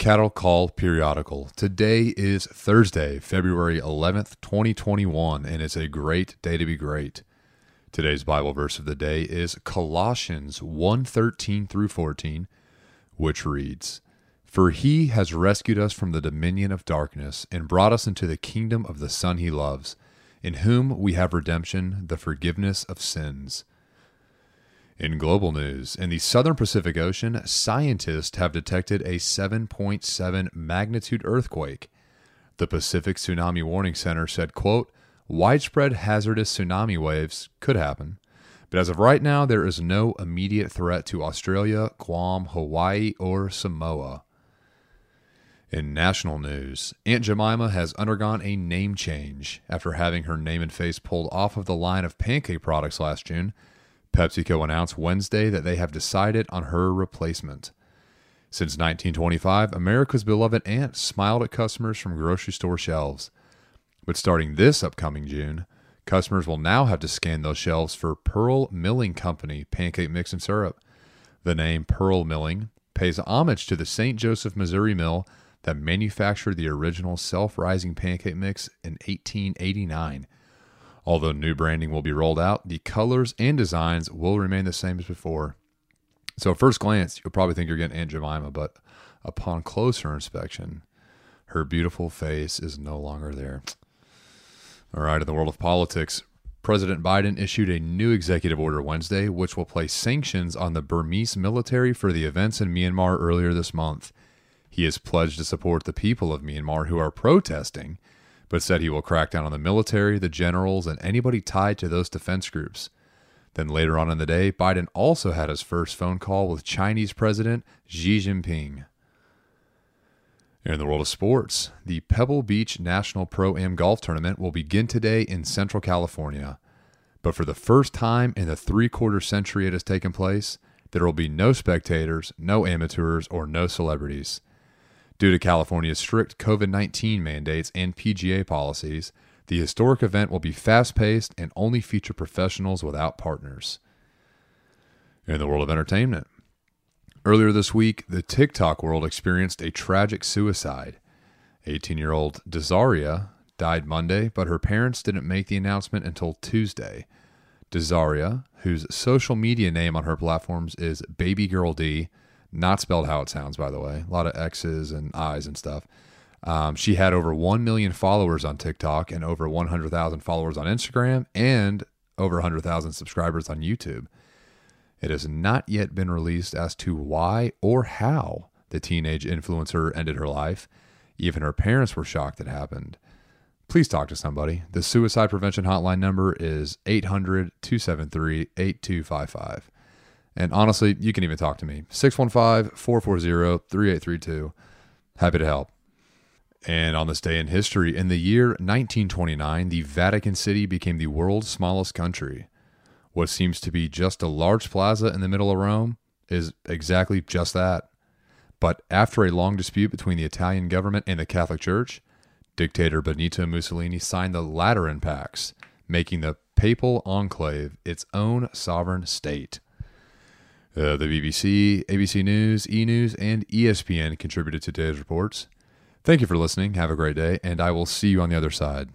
Cattle Call Periodical. Today is Thursday, February 11th, 2021, and it's a great day to be great. Today's Bible verse of the day is Colossians 1:13 through 14, which reads, "For he has rescued us from the dominion of darkness and brought us into the kingdom of the Son he loves, in whom we have redemption, the forgiveness of sins." In global news, in the southern Pacific Ocean, scientists have detected a 7.7 magnitude earthquake. The Pacific Tsunami Warning Center said, quote, widespread hazardous tsunami waves could happen, but as of right now, there is no immediate threat to Australia, Guam, Hawaii, or Samoa. In national news, Aunt Jemima has undergone a name change after having her name and face pulled off of the line of pancake products last June. PepsiCo announced Wednesday that they have decided on her replacement. Since 1925, America's beloved aunt smiled at customers from grocery store shelves. But starting this upcoming June, customers will now have to scan those shelves for Pearl Milling Company pancake mix and syrup. The name Pearl Milling pays homage to the St. Joseph, Missouri mill that manufactured the original self rising pancake mix in 1889. Although new branding will be rolled out, the colors and designs will remain the same as before. So, at first glance, you'll probably think you're getting Aunt Jemima, but upon closer inspection, her beautiful face is no longer there. All right, in the world of politics, President Biden issued a new executive order Wednesday, which will place sanctions on the Burmese military for the events in Myanmar earlier this month. He has pledged to support the people of Myanmar who are protesting but said he will crack down on the military, the generals, and anybody tied to those defense groups. Then later on in the day, Biden also had his first phone call with Chinese President Xi Jinping. In the world of sports, the Pebble Beach National Pro Am Golf Tournament will begin today in Central California. But for the first time in the three quarter century it has taken place, there will be no spectators, no amateurs, or no celebrities. Due to California's strict COVID 19 mandates and PGA policies, the historic event will be fast paced and only feature professionals without partners. In the world of entertainment, earlier this week, the TikTok world experienced a tragic suicide. 18 year old Dazharia died Monday, but her parents didn't make the announcement until Tuesday. Dazharia, whose social media name on her platforms is Baby Girl D, not spelled how it sounds, by the way. A lot of X's and I's and stuff. Um, she had over 1 million followers on TikTok and over 100,000 followers on Instagram and over 100,000 subscribers on YouTube. It has not yet been released as to why or how the teenage influencer ended her life. Even her parents were shocked it happened. Please talk to somebody. The suicide prevention hotline number is 800 273 8255. And honestly, you can even talk to me. 615 440 3832. Happy to help. And on this day in history, in the year 1929, the Vatican City became the world's smallest country. What seems to be just a large plaza in the middle of Rome is exactly just that. But after a long dispute between the Italian government and the Catholic Church, dictator Benito Mussolini signed the Lateran Pacts, making the papal enclave its own sovereign state. Uh, the BBC, ABC News, E News, and ESPN contributed to today's reports. Thank you for listening. Have a great day, and I will see you on the other side.